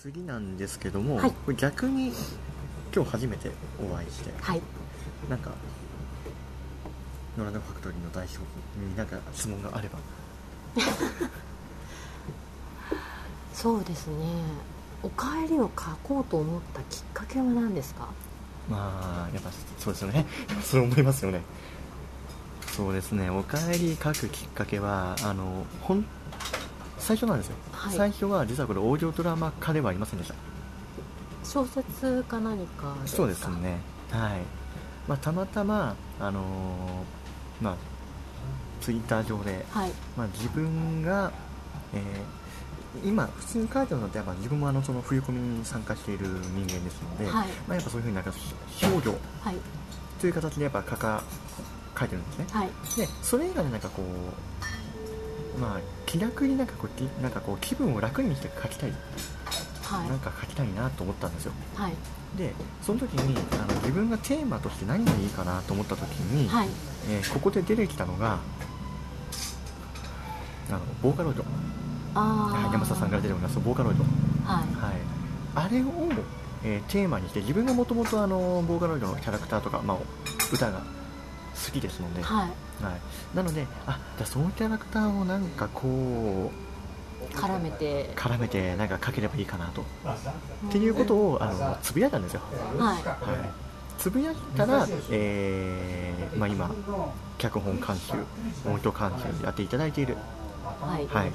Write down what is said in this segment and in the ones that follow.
次なんですけども、はい。これ逆に今日初めてお会いしてはい。なんかノラノファクトリーの代表になんか質問があれば。そうですね。お帰りを書こうと思ったきっかけは何ですか？まあやっぱそうですよね。そう思いますよね。そうですね。お帰り書くきっかけはあのほん最初なんですよ、はい。最初は実はこれオーディオドラマ化ではありませんでした。小説か何かそうですね。はい、まあ、たまたまあのーまあツイッター上で、はい。まあ、自分が、えー今普通に書いてるのってやっぱ自分もあのその冬コミに参加している人間ですので、はい。まあ、やっぱそういうふうになんか少女はい。という形でやっぱ書か書いてるんですね。はい。でそれ以外でなんかこうまあ気楽になんかこうきなんかこう気分を楽にして書きたい、はい。なんか書きたいなと思ったんですよ。はい。でその時にあの自分がテーマとして何がいいかなと思った時に、はい。えーここで出てきたのがあのボーカロイド。ああ山下さんから出ておりますボーカロイド、はい。はい、あれを、えーテーマにして自分がもともとボーカロイドのキャラクターとか、まあ、歌が好きですので、はい。はい、なのであじゃあそのキャラクターをなんかこう絡めて。絡めてなんか書ければいいかなと。っていうことをあのつぶやいたんですよ、はい。はい、つぶやいたら、えーまあ、今脚本監修音響監修やっていただいている。はい。はい。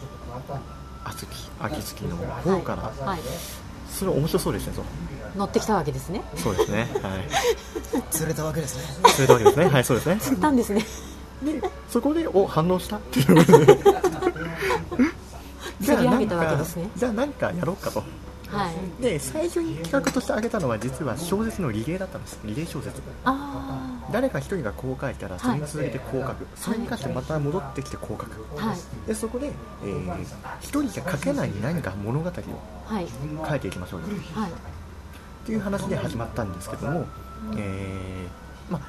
あつき秋月の方から、はいそれ面白そうでしたね乗ってきたわけですね。そうですねはい。釣れたわけですね。そういうわけですね。はいそうですね。知ったんですね。でそこでお反応した？っていうことで釣り上げたわけですね。じゃあなんかやろうかとはい。で最初に企画として挙げたのは実は小説のリレーだったんです。リレー小説。あ誰か一人がこう書い。たらそれに続けてこう書く、それに関してまた戻ってきてこう書くあはい。でそこで、えー一人じゃ書けない何か物語をはい。書いていきましょうよ。はい。っていう話で始まったんですけども、えーまあ、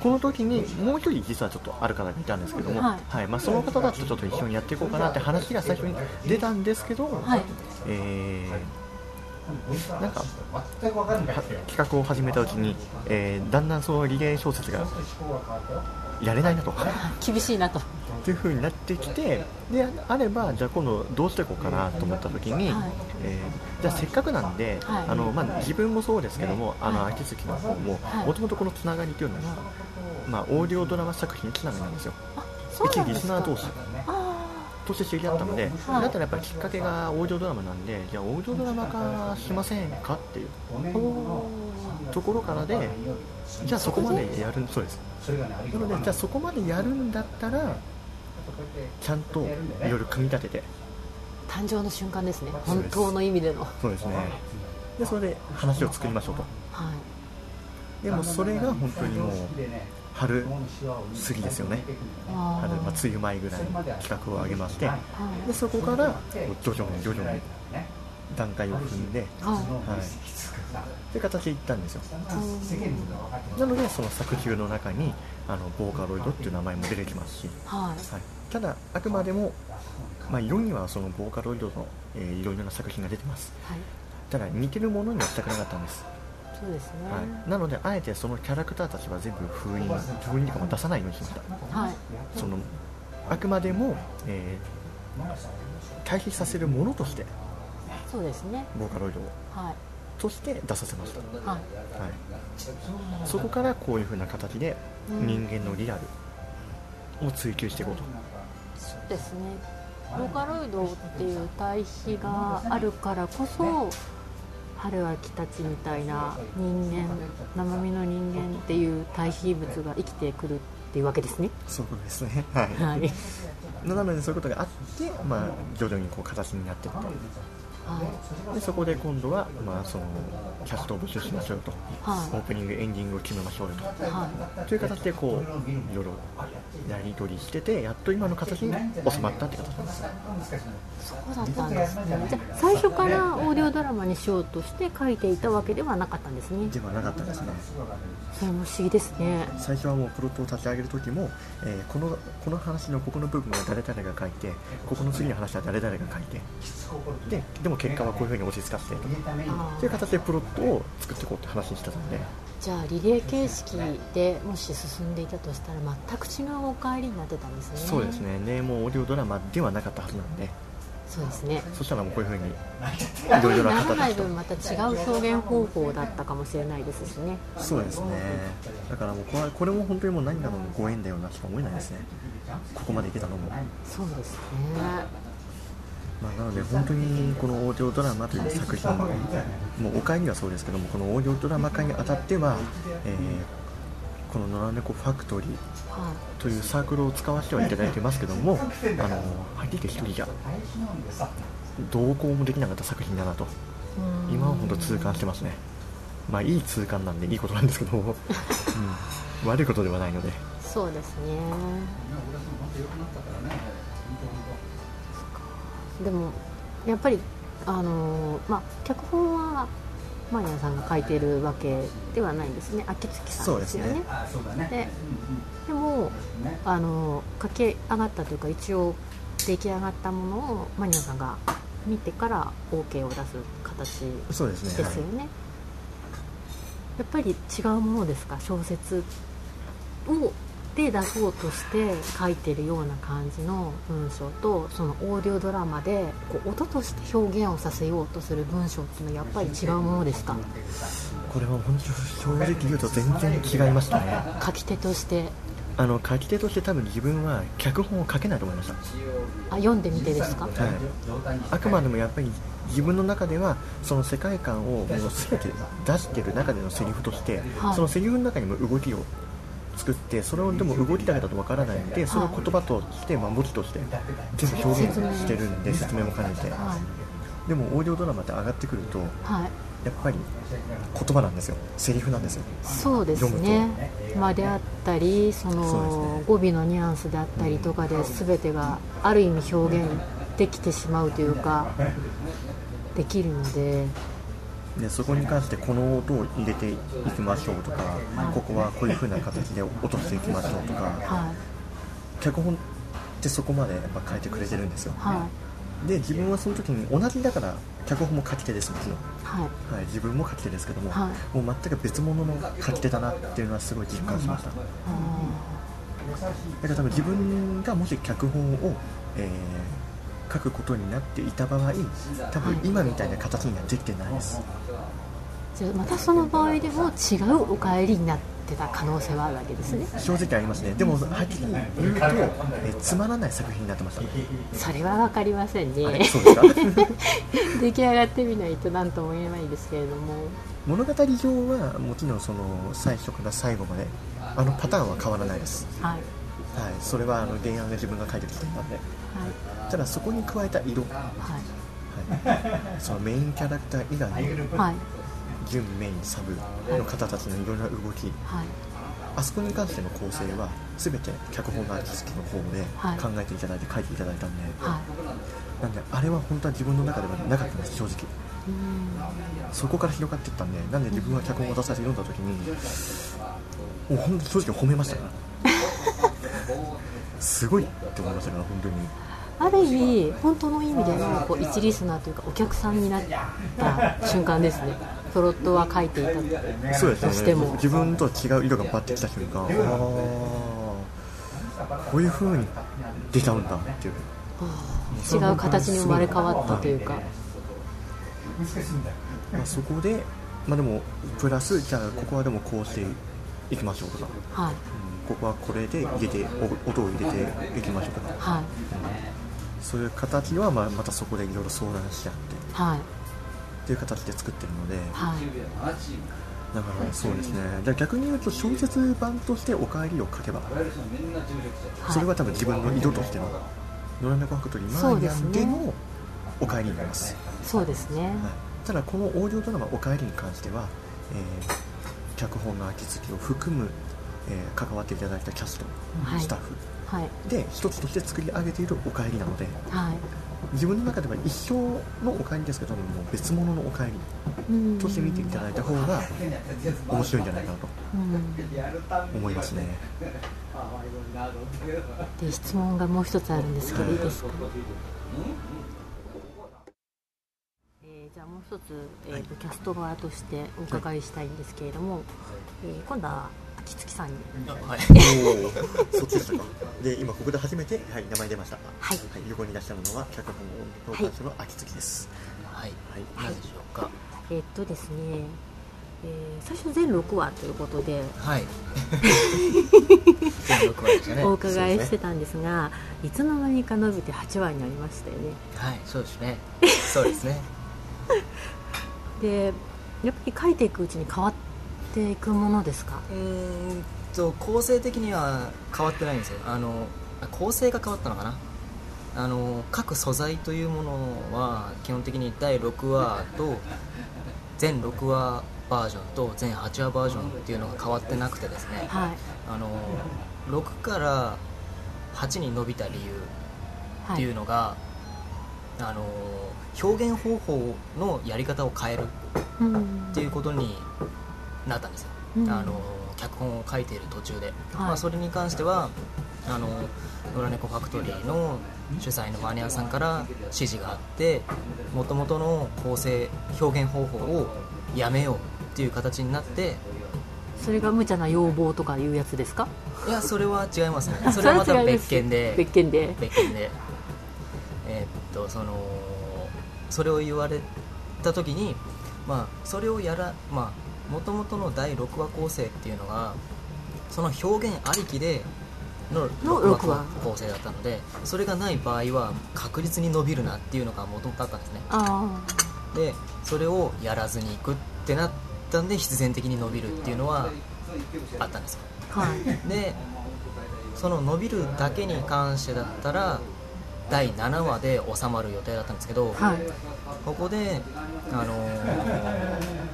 この時にもう一人実はちょっとある方がいたんですけども、はい。まあ、その方たちとちょっと一緒にやっていこうかなって話が最初に出たんですけど、はい。えーなんかは企画を始めたうちに、えーだんだんそのリレー小説がやれないなと。厳しいなと。いう風になってきてであればじゃあ今度どうしていこうかなと思った時に、はい。えーじゃあせっかくなんで、はい。あのまあ、自分もそうですけどもあのはい秋月の方もはい。もともとこのつながりというのが、まあ、オーディオドラマ作品つながりなんですよ一リスナー同士。あとして知り合ったので、はい。だったらやっぱりきっかけがオーディオドラマなんでじゃあオーディオドラマ化しませんかっていう。ところからでじゃあそこまでやるそうです。なのでじゃあそこまでやるんだったらちゃんといろいろ組み立てて。誕生の瞬間ですね。本当の意味での。そうですね。でそれで話を作りましょうと。はい。でもそれが本当にもう春過ぎですよね。あ春、まあ、梅雨前ぐらいに企画を上げましてでそこから徐々に徐々に段階を踏んで、はい。はい、という形でいったんですよ。なのでその作中の中にあのボーカロイドっていう名前も出てきますし、はい。はい、ただあくまでも、まあ、色にはそのボーカロイドの、えーいろいろな作品が出てます。はい。ただ似てるものにはしたくなかったんです、そうですね。はい、なのであえてそのキャラクターたちは全部封印封印とかも出さないようにしました。はい。そのあくまでも、えー対比させるものとしてそうですね。ボーカロイドを。はい。として出させました、はい。はい、そこからこういう風な形でうん。人間のリアルを追求していこうと、そうですね。ボーカロイドっていう対比があるからこそ春秋たちみたいな人間生身の人間っていう対比物が生きてくるっていうわけですね。そうですね。はい、はい。なのでそういうことがあって、まあ、徐々にこう形になっていったはいでそこで今度は、まあ、そのキャストを募集しましょうと、はい。オープニングエンディングを決めましょうよと。はという形でこういろいろやり取りしててやっと今の形に収まったって形なんですそうだったんですね。じゃあ最初からオーディオドラマにしようとして書いていたわけではなかったんですね。ではなかったですね。それも不思議ですね最初はもうプロットを立ち上げる時も、えーこのこの話のここの部分は誰々が書いてここの次の話は誰々が書いて。ででも結果はこういうふうに落ち着かせてとかあっていう形でプロットを作っていこうって話にしてたんで。じゃあリレー形式でもし進んでいたとしたら全く違うお帰りになってたんですね。そうですね。ねもうオーディオドラマではなかったはずなんで。そうですね。そしたらもうこういうふうに。いなろいろならない形と分また違う表現方法だったかもしれないですしね。そうですね。だからもうこれはこれも本当にもう何かのご縁だよなしか思えないですね。ここまでいけたのも、そうですねまあ、なので本当にこのオーディオドラマという作品もうお帰りはそうですけどもこのオーディオドラマ化にあたっては、えーこの野良猫ファクトリーというサークルを使わせてはいただいてますけどもあのはっきり言って一人じゃどうこうもできなかった作品だなと。今は本当痛感してますね。まあいい痛感なんでいいことなんですけど、うん、悪いことではないので。そうですね。でもやっぱりあのーまあ脚本はマニアさんが書いてるわけではないんですね。秋月さんですよね。ででもあのー書き上がったというか一応出来上がったものをマニアさんが見てから OK を出す形ですねですよね、やっぱり違うものですか？小説をで出そうとして書いてるような感じの文章とそのオーディオドラマでこう音として表現をさせようとする文章っていうのはやっぱり違うものですかこれは本当正直言うと全然違いましたね。書き手として。あの書き手として多分自分は脚本を書けないと思いました。あ読んでみてですか？はい、あくまでもやっぱり自分の中ではその世界観をもう全て出してる中でのセリフとして、はい。そのセリフの中にも動きを作ってそれをでも動きだけだとわからないのでそれを言葉として、まあ、文字として全部表現してるんで説明も兼ねて。はでもオーディオドラマって上がってくるとい、はい、やっぱり言葉なんですよ。セリフなんですよ。そうですね。間であったりその語尾のニュアンスであったりとかで全てがある意味表現できてしまうというかできるのででそこに関してこの音を入れていきましょうとかここはこういう風な形で落としていきましょうとかは脚本ってそこまでやっぱ書いてくれてるんですよ。い。はで自分はその時に同じだから脚本も書き手ですもちろん、いはい。はい、自分も書き手ですけども、はもう全く別物の書き手だなっていうのはすごい実感しました。だから多分自分がもし脚本を、えー書くことになっていた場合多分今みたいな形にはできてないです。じゃあまたその場合でも違うお帰りになってた可能性はあるわけですね。正直ありますね。でもはっきり言うと、えーつまらない作品になってました。それは分かりませんね。そうですか。出来上がってみないと何とも言えないですけれども。物語上はもちろんその最初から最後まであのパターンは変わらないです。はいはい、それはあの原案が自分が書いてきたんで。はい。ただそこに加えた色、はい。はい、そのメインキャラクター以外のはい。準メインサブの方たちのいろんな動き。はい。あそこに関しての構成は全て脚本のアーティストの方ではい。考えていただいて書いていただいたんで、はい。なんであれは本当は自分の中ではなかったんです正直。うん。そこから広がっていったんでなんで自分が脚本を渡されて読んだ時にもう本当正直褒めましたからすごいって思いましたから本当に。ある意味本当の意味でのこう一リスナーというかお客さんになった瞬間ですね。プロットは書いていたそうですよね。としても自分と違う色がバッてきた瞬間ああこういう風に出ちゃうんだっていう。違う形に生まれ変わったというか。まあ、そこで、まあ、でもプラスじゃあここはでもこうしていきましょうとか、はい。うんここはこれで入れてお音を入れていきましょうとか。はい。そういう形はまあまたそこでいろいろ相談し合ってはい。っていう形で作ってるのではい。だからそうですね。じゃあ逆に言うと小説版として「おかえり」を書けばはい。それは多分自分の色としての「野良猫ファクトリーマーヤン」での「おかえり」になります。そうですね。はい、ただこのオーディオドラマ「おかえり」に関しては、えー脚本の秋月を含む、えー関わっていただいたキャスト、はい。スタッフはい。で一つとして作り上げている「おかえり」なのではい。自分の中では一生のおかえりですけどもう別物のおかえりうんとして見ていただいた方が面白いんじゃないかなとうん思いますね。で質問がもう一つあるんですけどいいですか？う一つ、えーとキャスト側としてお伺いしたいんですけれども、えー今度は秋月さんに。はい。そっちでしたか。で今ここで初めて、はい、名前出ました。はい。横にいらっしゃるのは脚本評価書の秋月です。はい。はい。なぜでしょうか。えーっとですね、えー最初全6話ということではい。全6話でしたね。お伺いしてたんですがいつの間にか伸びて8話になりましたよね。はいそうですね。そうですね。でやっぱり書いていくうちに変わっていくものですか？うーんと構成的には変わってないんですよ。あのあ構成が変わったのかな？あの各素材というものは基本的に第6話と全6話バージョンと全8話バージョンっていうのが変わってなくてですね。はい。あの6から8に伸びた理由はっていうのが、あの表現方法のやり方を変えるうんっていうことになったんですよ、うん。あの脚本を書いている途中で、はい。まあ、それに関してはあの野良猫ファクトリーの主催のマニアさんから指示があってもともとの構成表現方法をやめようっていう形になってそれが無茶な要望とかいうやつですか？いやそれは違いますね。それはまた別件で。別件で。別件で。えーっとそのそれを言われた時にまあそれをやらまあもともとの第6話構成っていうのがその表現ありきでのの6 6話話。構成だったのでそれがない場合は確実に伸びるなっていうのがもともとあったんですね。あでそれをやらずにいくってなったんで必然的に伸びるっていうのはあったんですよ。あはい。でその伸びるだけに関してだったら第7話で収まる予定だったんですけど、はい。ここであのー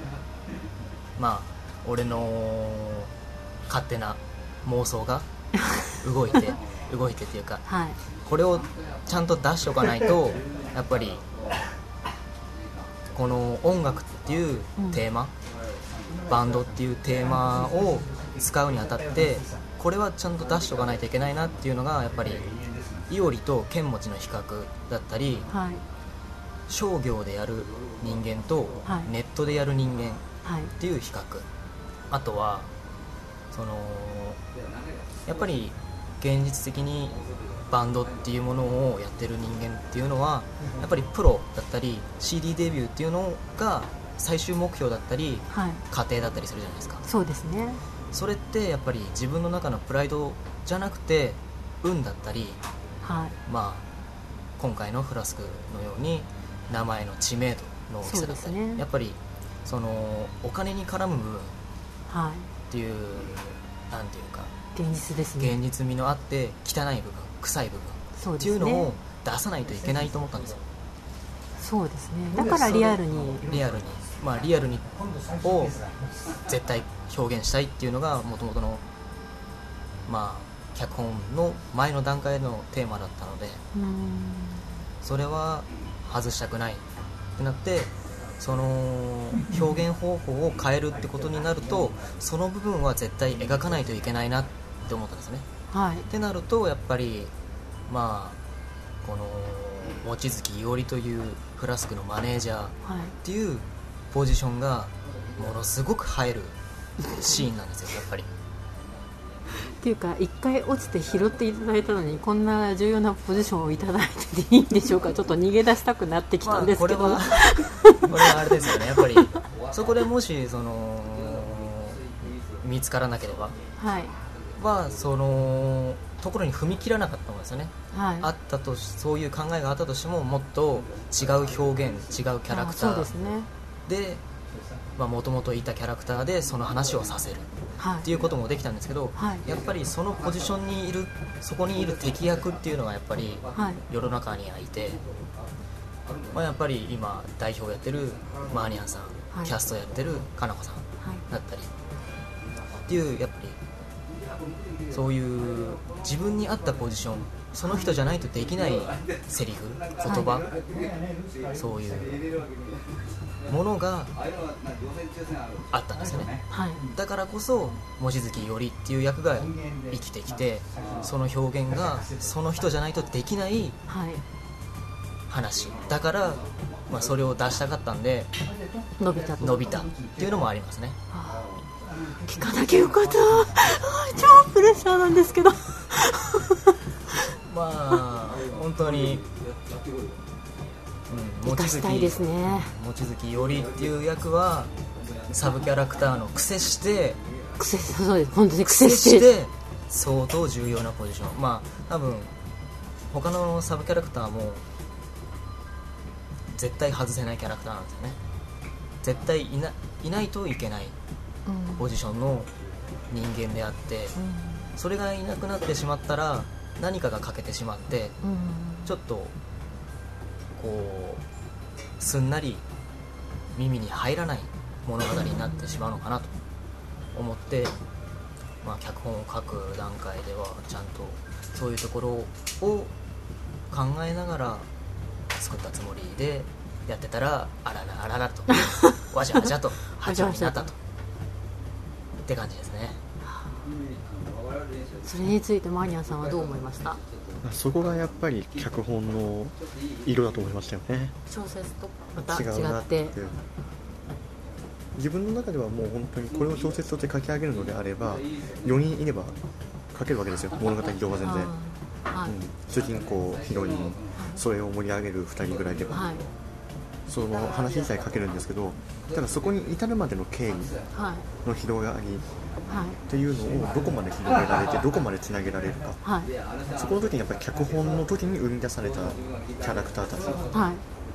まあ俺の勝手な妄想が 動いて動いてっていうかはい。これをちゃんと出しておかないとやっぱりこの音楽っていうテーマ、バンドっていうテーマを使うにあたってこれはちゃんと出しておかないといけないなっていうのがやっぱりいおりと剣持の比較だったりはい。商業でやる人間とはい。ネットでやる人間はいっていう比較。あとはそのやっぱり現実的にバンドっていうものをやってる人間っていうのはやっぱりプロだったり CD デビューっていうのが最終目標だったりはい。家庭だったりするじゃないですか。そうですね。それってやっぱり自分の中のプライドじゃなくて運だったりはい。まあ今回のフラスクのように名前の知名度の大きさだったり、ね。やっぱりそのお金に絡む部分はい。っていうなんていうか現実ですね。現実味のあって汚い部分臭い部分ってそうですね。いうのを出さないといけないと思ったんですよ。そうですね。だからリアルに。リアルに。まあリアルにを絶対表現したいっていうのがもともとのまあ脚本の前の段階のテーマだったのでそれは外したくないってなってその表現方法を変えるってことになるとその部分は絶対描かないといけないなって思ったんですね。はい。ってなるとやっぱりまあこの望月伊織というフラスクのマネージャーっはい。ていうポジションがものすごく映えるシーンなんですよやっぱりっていうか一回落ちて拾っていただいたのにこんな重要なポジションをいただいてていいんでしょうか？ちょっと逃げ出したくなってきたんですけど、まあ、これはこれはあれですよねやっぱり。そこでもしその見つからなければ。はい。はそのところに踏み切らなかったんですよね、はい。あったとしそういう考えがあったとしてももっと違う表現違うキャラクタあそうですね。ーでもともといたキャラクターでその話をさせるはい。っていうこともできたんですけど、はい。やっぱりそのポジションにいるそこにいる敵役っていうのがやっぱりはい。世の中にはいて、まあ、やっぱり今代表やってるマーニャンさん、はい。キャストやってるかなこさんはい。だったりっていうやっぱりそういう自分に合ったポジションその人じゃないとできないセリフ言葉、そういうものがあったんですよね。はい。だからこそ望月伊織っていう役が生きてきてその表現がその人じゃないとできないはい。話。だから、まあ、それを出したかったんで伸びたと。伸びた。っていうのもありますね。聞かなきゃよかった。超プレッシャーなんですけど。まあ本当に、うん、生かしたいですね。望月よりっていう役はサブキャラクターの癖して癖そうです。本当に癖癖ししてて相当重要なポジション。まあ多分他のサブキャラクターも絶対外せないキャラクターなんですよね。絶対いないないといけないうん。ポジションの人間であってそれがいなくなってしまったら何かが欠けてしまってうんうん。ちょっとこうすんなり耳に入らない物語になってしまうのかなと思って、まあ、脚本を書く段階ではちゃんとそういうところを考えながら作ったつもりでやってたらあららあらら とわじゃわじゃと八話になったと。って感じですねそれについてマニアさんはどう思いました？そこがやっぱり脚本の色だと思いましたよね。小説とまた違違うなっって。て自分の中ではもう本当にこれを小説として書き上げるのであれば4人いれば書けるわけですよ。物語上は全然、はい、うん、主人公ヒロインそれを盛り上げる2人ぐらいでは、はいその話自体書けるんですけどただそこに至るまでの経緯はい。の広がりはい。っていうのをどこまで広げられてどこまでつなげられるか。はい。そこの時にやっぱり脚本の時に生み出されたキャラクターたち。ではい。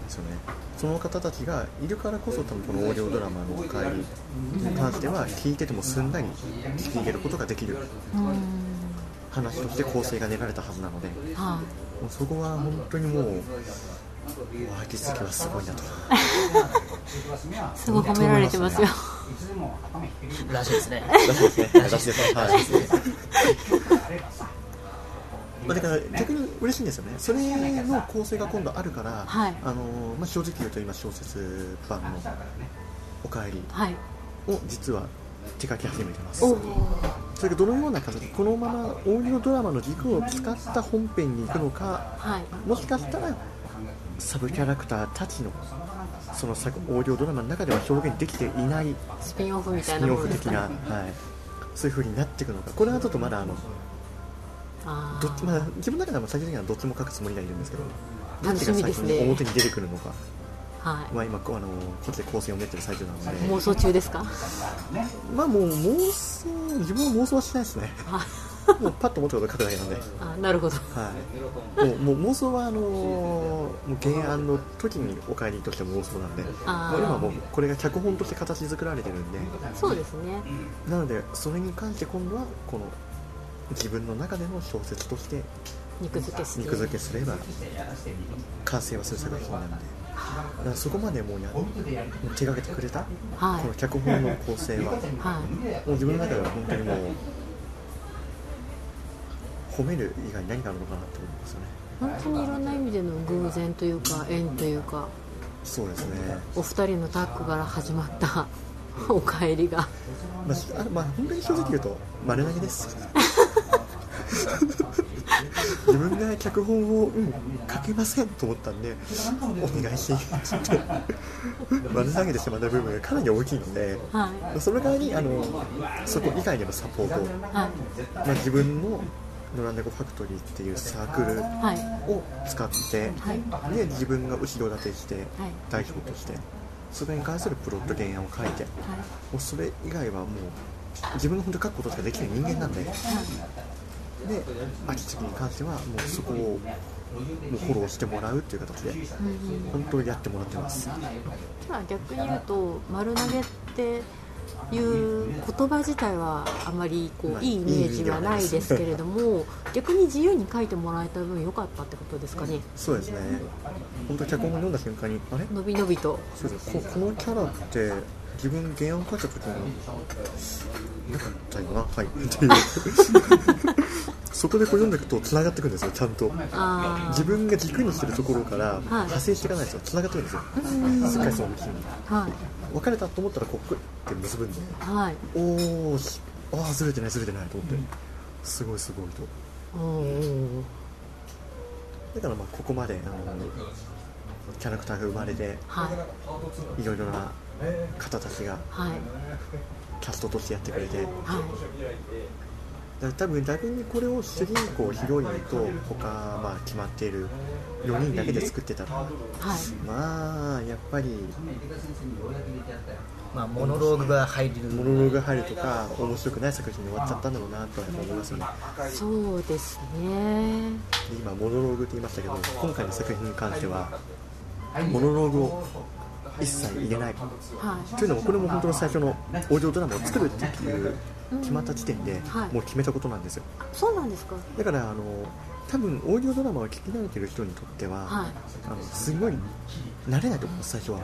すよね。その方たちがいるからこそ多分このオーディオドラマの回に関しては聞いててもすんなり聞き入れることができる話として構成が練られたはずなのではもうそこは本当にもううわ実績はすごいなと。い すごい褒められてますよ。らしいですね。らしいですねらしいです。ねはいまあだから逆に嬉しいんですよね。それの構成が今度あるから、はい。あのまあ、正直言うと今小説版の「おかえりはい」を実は手書き始めてます。それがどのような形でこのままオーディオドラマの軸を使った本編に行くのかはい。もしかしたらサブキャラクターたちのその作オーディオドラマの中では表現できていないスピンオフみたスピンいなオフ的な、はい、そういう風になっていくのか。これはちょっとまだあのあどっち、まあー、自分の中では最終的にはどっちも書くつもりがいるんですけどどっちが最初に表に出てくるのか、はまあ、今こうあのこっちで構成を練ってる最中なのいで妄想中ですか？まあもう妄想自分は妄想はしないですね。はいもうパッと思ったことを書くだけなんで。あなるほど。はい、もうもう妄想はあのーもう原案の時にお帰りとしても妄想なんで。もう今もうこれが脚本として形作られてるんで。そうですね。なのでそれに関して今度はこの自分の中での小説として肉付け肉付けすれば完成はする作品なんで。だからそこまでもうや手がけてくれたはい。この脚本の構成は。もはう自分の中では本当にもう褒める以外に何があるのかなって思いますよね。い本当にいろんな意味での偶然というか縁というか。そうですね。お二人のタッグから始まったお帰りが。まあまあ、本当に正直言うと丸投げです自分が脚本を、うん、書けませんと思ったんでお願いしてっと丸投げでして学ぶ部分がかなり大きいのではい。その代わりあのそこ以外でのサポート、はい。まあ、自分のノランデコファクトリーっていうサークルはい。を使って、はい。で自分が後ろ盾してはい。代表としてそれに関するプロット原案を書いてもうそれ以外はもう自分の本当に書くことしかできない人間なんでで秋月に関してはもうそこをもうフォローしてもらうっていう形で本当にやってもらってます。じゃあ逆に言うと丸投げっていう言葉自体はあまりこまあういいイメージはないですけれども逆に自由に書いてもらえた分良かったってことですかね。そうですね。本当に脚本を読んだ瞬間にあれ？のびのびと。そうです。ここのキャラって自分原案書いた時になかったよなはいっていうそこでこう読んでいくと繋がっていくんですよちゃんと。あ自分が軸にしてるところから派生していかないですよ繋がっていくんですよ。しっかりその道にあはい別れたと思ったらこっくって結ぶんではい。おおああずれてないずれてないと思って。すごいすごいと。だからまあここまであのキャラクターが生まれてはい。いろいろな方たちがはい。キャストとしてやってくれてはいだ多分逆にこれを主人公ヒロインと他、まあ、決まっている4人だけで作ってたらはい。まあやっぱりまあモノローグが入る。モノローグが入るとか面白くない作品に終わっちゃったんだろうなとは思いますよね。そうですね。で今モノローグって言いましたけど今回の作品に関してはモノローグを一切入れない。はい。というのもこれも本当の最初のオーディオドラマを作るっていう決まった時点ではい。もう決めたことなんですよ。そうなんですか。だからあの多分オーディオドラマを聞き慣れてる人にとっては、はい。あのすごい慣れないと思います最初は。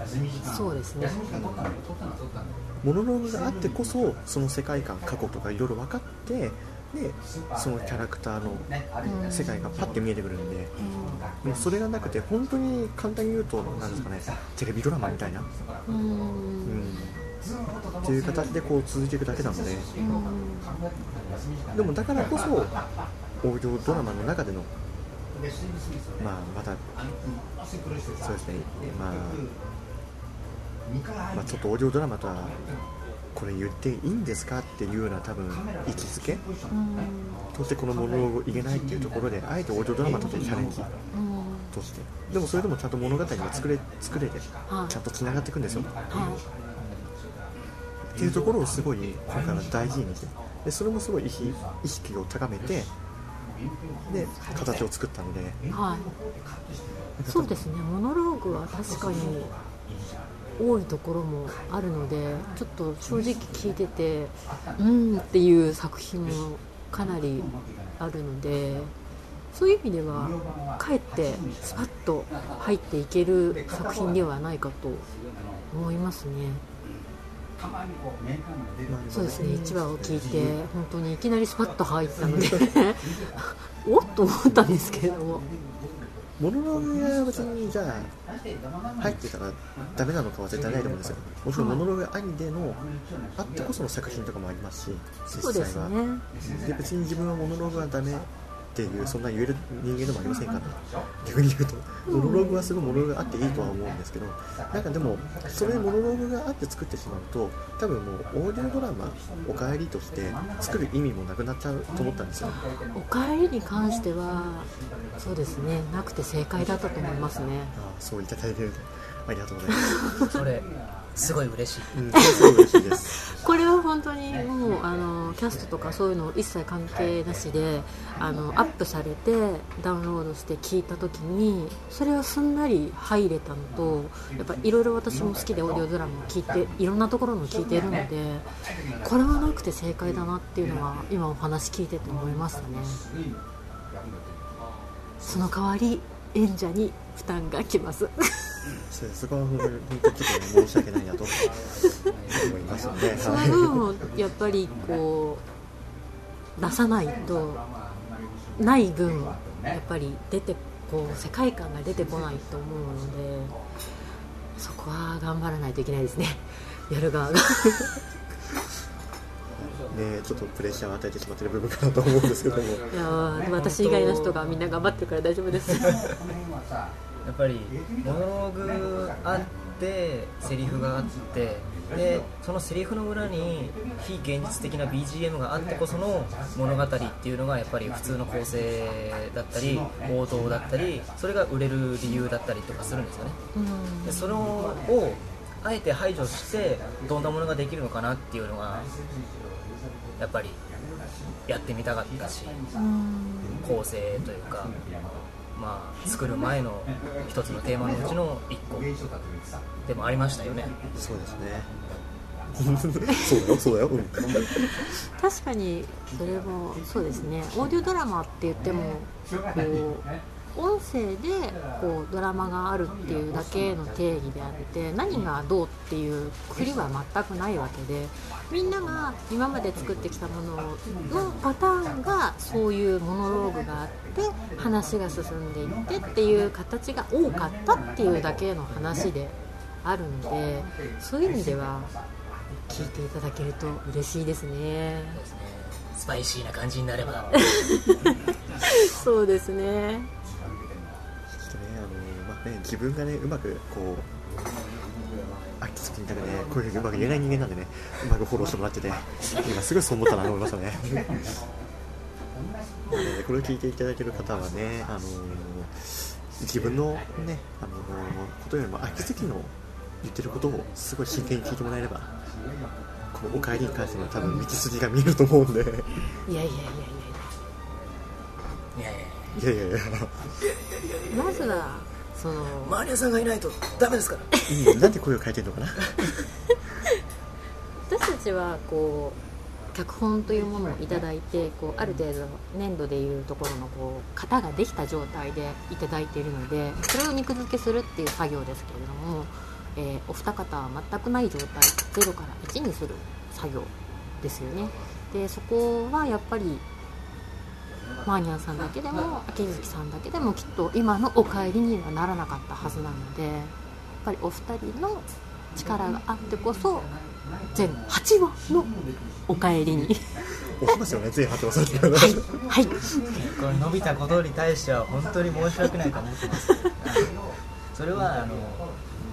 そうですね。モノローグがあってこそその世界観過去とかいろいろ分かってでそのキャラクターの世界がパッて見えてくるんで、でもそれがなくて本当に簡単に言うとなんですかねテレビドラマみたいな、うんうん。うん、っていう形でこう続いていくだけなのででもだからこそオーディオドラマの中でのまあまたそうですねまあまあ、ちょっとオーディオドラマとはこれ言っていいんですかっていうような多分位置づけとしてこのモノローグを入れないっていうところであえてオーディオドラマとしてチャレンジとしてでもそれでもちゃんと物語が作れ作れてちゃんとつながっていくんですよ。はっていうところをすごい今回は大事にしてでそれもすごい意識意識を高めてで形を作ったので。い。はいそうですね。モノローグは確かに多いところもあるのでちょっと正直聞いててうんっていう作品もかなりあるのでそういう意味ではかえってスパッと入っていける作品ではないかと思いますねそうですね。1話を聞いて本当にいきなりスパッと入ったので。おっと思ったんですけれども。モノローグが別にじゃあ入ってたらダメなのかは絶対ないと思うんですよ。もちろんモノローグありでのあってこその作品とかもありますしそうです実際はね。で別に自分はモノローグはダメっていうそんな言える人間でもありませんから逆に言うとモノローグはすごいモノローグがあっていいとは思うんですけどなんかでもそれモノローグがあって作ってしまうと多分もうオーディオドラマおかえりとして作る意味もなくなっちゃうと思ったんですよ。おかえりに関してはそうですねなくて正解だったと思いますね。ああそういただいてるありがとうございます。それすごい嬉しい。うんすごい嬉しいです。これは本当にもうあのキャストとかそういうの一切関係なしであのアップされてダウンロードして聞いた時にそれはすんなり入れたのとやっぱいろいろ私も好きでオーディオドラマを聞いていろんなところの聞いているのでこれはなくて正解だなっていうのは今お話聞いてて思いましたね。その代わり演者に負担がきます。そうそこはちょっと申し訳ないなと思いますので、その分をやっぱりこう出さないとない分やっぱり出てこう世界観が出てこないと思うのでそこは頑張らないといけないですね。やる側がね、ちょっとプレッシャーを与えてしまっている部分かなと思うんですけども。いやー私以外の人がみんな頑張ってるから大丈夫です。やっぱりモノローグあってセリフがあってでそのセリフの裏に非現実的な BGM があってこその物語っていうのがやっぱり普通の構成だったり王道だったりそれが売れる理由だったりとかするんですよね。うん。でそれをあえて排除してどんなものができるのかなっていうのがやっぱりやってみたかったし構成というか、まあ、作る前の一つのテーマのうちの一個。でもありましたよね。そうですね。そうだよそうだよ、うん、確かにそれもそうですね。オーディオドラマって言ってもこう音声でこうドラマがあるっていうだけの定義であって何がどうっていうくりは全くないわけでみんなが今まで作ってきたもののパターンがそういうモノローグがあって話が進んでいってっていう形が多かったっていうだけの話であるのでそういう意味では聞いていただけると嬉しいですね。スパイシーな感じになれば そうですねね自分がねうまくこうあきたいなねこういうふうにうまく言えない人間なんでねうまくフォローしてもらってて 今すごいそう思ったなと思いましたね。で これを聞いていただいてる方はね、あのー自分のね、あのーことよりも秋月の言ってることをすごい真剣に聞いてもらえればこのお帰りに関しての多分道筋が見えると思うんで。いやいやいやいいや。いやいやいや。いやや。まずはそのマリアさんがいないとダメですから。いいなんで声を変えてるのかな？私たちはこう脚本というものをいただいてこうある程度粘土でいうところのこう型ができた状態でいただいているのでそれを肉付けするっていう作業ですけれども、えーお二方は全くない状態0から1にする作業ですよね。でそこはやっぱりマーニャンさんだけでも秋月さんだけでもきっと今のお帰りにはならなかったはずなのでやっぱりお二人の力があってこそ全8話のお帰りに。押しますよね全8話さっきからはいはい。これ伸びたことに対しては本当に申し訳ないと思って。ますそれはあの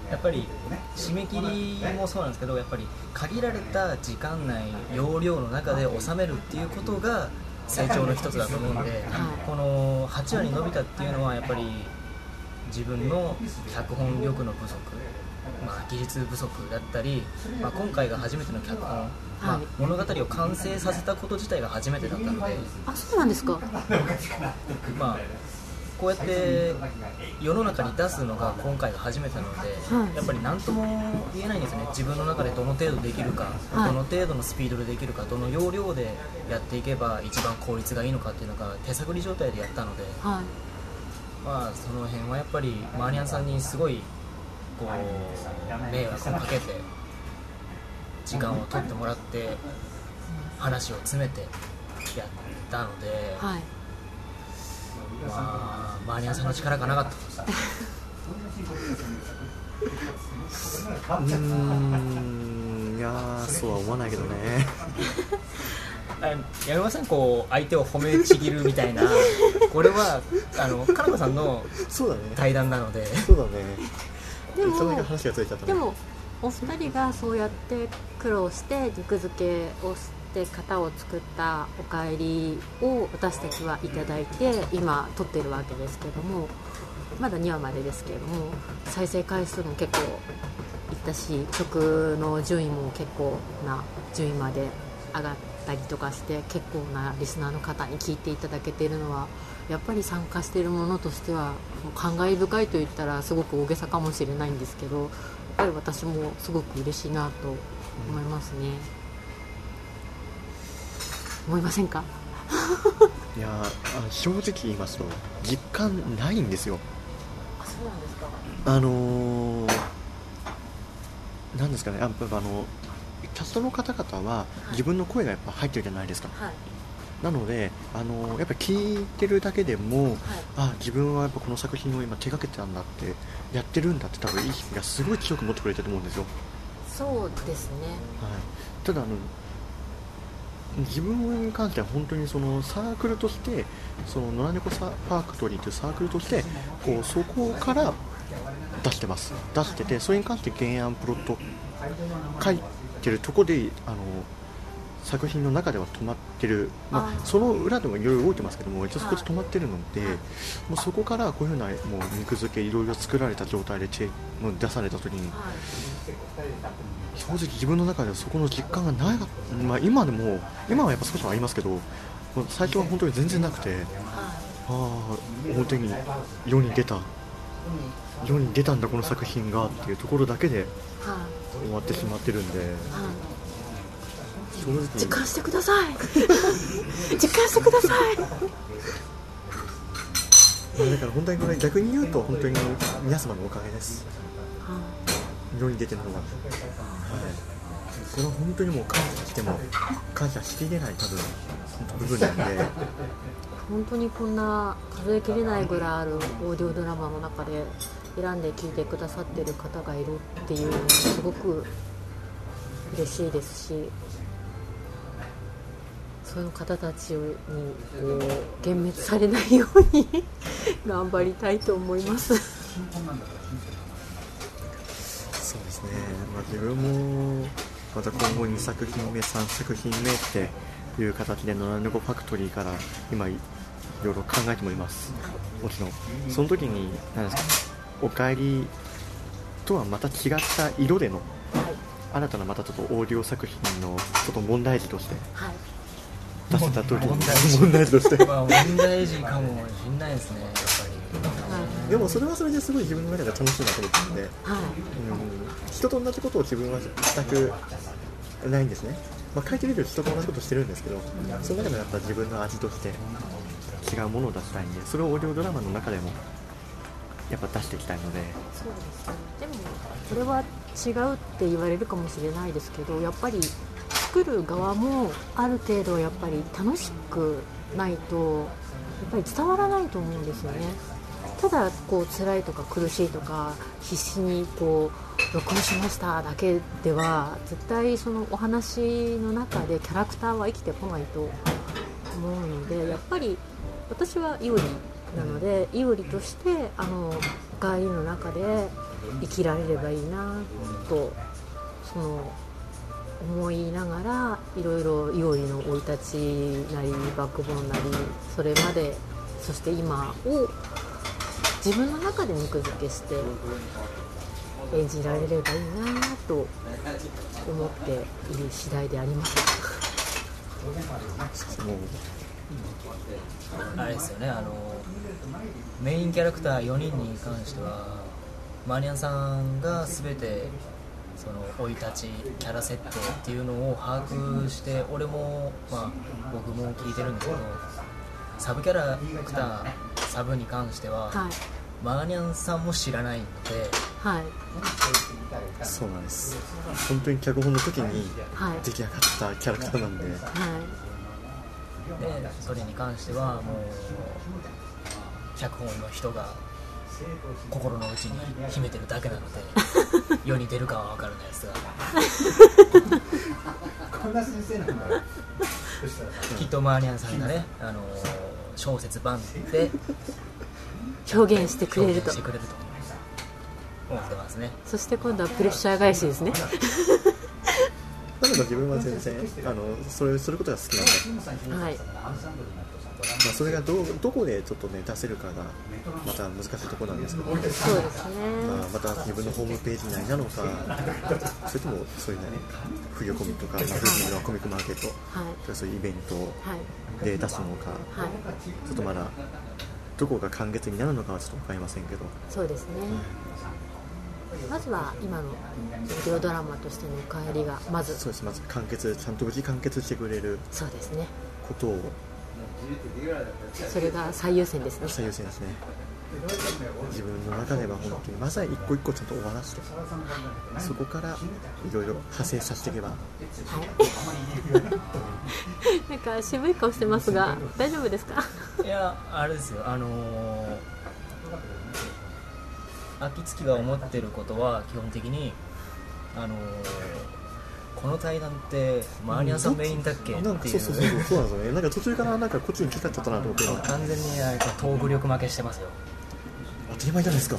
やっぱり締め切りもそうなんですけどやっぱり限られた時間内容量の中で収めるっていうことが成長の一つだと思うんで、この8話に伸びたっていうのはやっぱり自分の脚本力の不足、まあ、技術不足だったり、まあ、今回が初めての脚本、まあ、物語を完成させたこと自体が初めてだったので。あそうなんですか。まあ、こうやって世の中に出すのが今回が初めてなので、はい。やっぱり何とも言えないんですよね。自分の中でどの程度できるか、はい。どの程度のスピードでできるかどの要領でやっていけば一番効率がいいのかっていうのが手探り状態でやったので、はい。まあ、その辺はやっぱりマーニャンさんにすごいこう迷惑をかけて時間を取ってもらって話を詰めてやったので。はいまあ、マーニャンさんの力がなかった。うーんいやーそうは思わないけどね。あやめません？こう相手を褒めちぎるみたいな。これはあのかなこさんのそうだね対談なので。そうだね。でもいつの間にか話がついちゃったね。でもお二人がそうやって苦労して肉付けをして型を作ったお帰りを私たちはいただいて今撮ってるわけですけどもまだ2話までですけれども再生回数も結構いったし曲の順位も結構な順位まで上がったりとかして結構なリスナーの方に聞いていただけてるのはやっぱり参加してるものとしては感慨深いと言ったらすごく大げさかもしれないんですけどやっぱり私もすごく嬉しいなと思いますね、思いませんか？いや正直言いますと実感ないんですよ。あそうなんですか。あのー、なんですかね。やっぱあのキャストの方々は自分の声がやっぱ入ってるじゃないですか。はい。なので、あのーやっぱ聞いてるだけでもはい。あ自分はやっぱこの作品を今手がけてたんだってやってるんだって多分意識がすごい強く持ってくれてると思うんですよ、そうですね。はい、ただあの自分に関しては本当にそのサークルとしてその野良猫サファクトリーというサークルとしてこうそこから出してます。出しててそれに関して原案プロット書いてるとこであの作品の中では止まってる、まあ、その裏でもいろいろ動いてますけども一応そこで止まってるので、はい。もうそこからこういうふうなもう肉付けいろいろ作られた状態でチェもう出された時にはい。正直自分の中ではそこの実感がないか、まあ、今でも今はやっぱ少しはありますけど最初は本当に全然なくてはい。ああ本当に世に出た世に出たんだこの作品がっていうところだけではい。終わってしまってるんで実感してください。実感してください。だから本当にこれ逆に言うと本当に皆様のおかげです。は世に出てるのが、はい、これは本当にもう感謝しても感謝しきれない多分部分なんで。い本当にこんな数えきれないぐらいあるオーディオドラマの中で選んで聴いてくださってる方がいるっていうのもすごく嬉しいですしその方たちにこう幻滅されないように 頑張りたいと思います。そうですね、まあ、自分もまた今後2作品目、3作品目っていう形で野良猫ファクトリーから今いろいろ考えてもいます。もちろん。その時に何ですかお帰りとはまた違った色での新たなまたちょっとオーディオ作品のちょっと問題児としてはい出せた時に。問題として。まあ問題児かもしんないですねやっぱり。でもそれはそれですごい自分の中で楽しいなと思ってるんで、はい。うん、人と同じことを自分はしたくないんですね、まあ、書いてみると人と同じことしてるんですけどその中でもやっぱ自分の味として違うものを出したいんでそれをオーディオドラマの中でもやっぱ出していきたいので。そうですね。でもそれは違うって言われるかもしれないですけどやっぱり作る側もある程度やっぱり楽しくないとやっぱり伝わらないと思うんですよね。ただこう辛いとか苦しいとか必死にこう録音しましただけでは絶対そのお話の中でキャラクターは生きてこないと思うのでやっぱり私はイオリなのでイオリとしてあの帰りの中で生きられればいいなとその思いながらいろいろイオリの生い立ちなりバックボーンなりそれまでそして今を自分の中で肉付けして演じられればいいなと思っている次第であります。あれですよねあのメインキャラクター4人に関してはマニアンさんが全てその生い立ちキャラ設定っていうのを把握して俺も、まあ、僕も聞いてるんですけどサブキャラクターサブに関しては、はい。マーニャンさんも知らないのではい。そうなんです。本当に脚本の時にはい。出来上がったキャラクターなんで。はい。でそれに関してはもう脚本の人が心の内に秘めてるだけなので 世に出るかは分からないですが。こんな先生なんだきっとマーニャンさんがね、あの小説版で表現してくれると。思ってますね。そして今度はプレッシャー返しですね。なので自分は全然あのそれすることが好きなんで、はいまあ、それがどうどこでちょっとね出せるかがまた難しいところなんですけど、そうですね。まあ、また自分のホームページ内なのかそれともそういうね冬コミとか、まあ、冬のコミックマーケットはい。そういうイベントはい。で出すのかはい。ちょっとまだどこが完結になるのかはちょっと分かりませんけど。そうですね。まずは今のビデオドラマとしての帰りがまず。そうです。まず完結ちゃんと無事完結してくれるそうですね。ことをそれが最優先ですね。最優先ですね。自分の中では本当にまずは一個一個ちゃんと終わらせてそこからいろいろ派生させていけば。は いなんか渋い顔してますが大丈夫ですか？いやあれですよ。あのー、秋月が思ってることは基本的にあのーこの対談ってマーニさんメインだっけ？なんっていかそうそうそうそう。そうなんですよね。なんか途中からなんかこっちに来たっちゃったなと思って。完全にあれトーク力負けしてますよ。当たり前じゃないですか。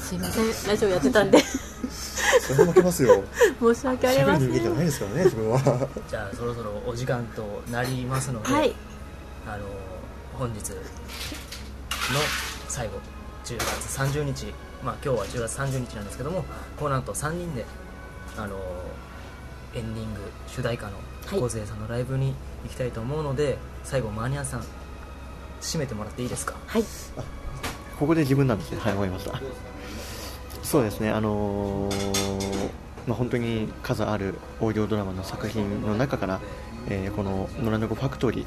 すいません。ラジオやってたんで。それは負けますよ。申し訳あり喋ません。る人間じゃないですからね自分は。じゃあそろそろお時間となりますので、はい。あの本日の最後10月30日。まあ今日は10月30日なんですけどもこの後3人であのエンディング主題歌のはい。梢さんのライブに行きたいと思うので、最後マーニャンさん締めてもらっていいですか？はい。ここで自分なんですね。はい。思いました。そうですね。あのーまあ、本当に数あるオーディオドラマの作品の中から、えーこの「野良猫ファクトリー」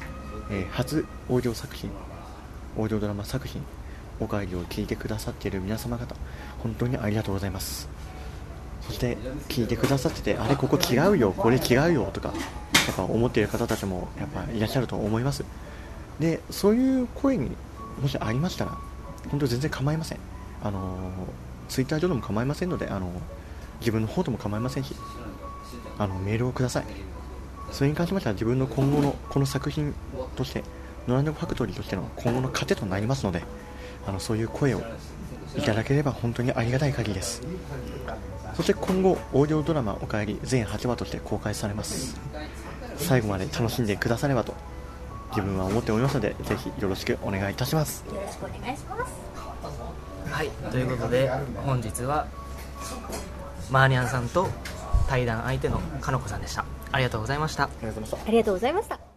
えー初オーディオ作品オーディオドラマ作品お帰りを聞いてくださっている皆様方本当にありがとうございますそして聞いてくださっててあれここ違うよこれ違うよとかやっぱ思っている方たちもやっぱいらっしゃると思います。でそういう声にもしありましたら本当全然構いません。あのツイッター上でも構いませんのであの自分の方でも構いませんしあのメールをください。それに関しましては自分の今後のこの作品としてノランドファクトリーとしての今後の糧となりますのであのそういう声をいただければ本当にありがたい限りです。そして今後オーディオドラマ「おかえり」全8話として公開されます。最後まで楽しんでくださればと自分は思っておりますのでぜひよろしくお願いいたします。よろしくお願いします。はいということで本日はマーニャンさんと対談相手のかのこさんでした。ありがとうございました。ありがとうございました。ありがとうございました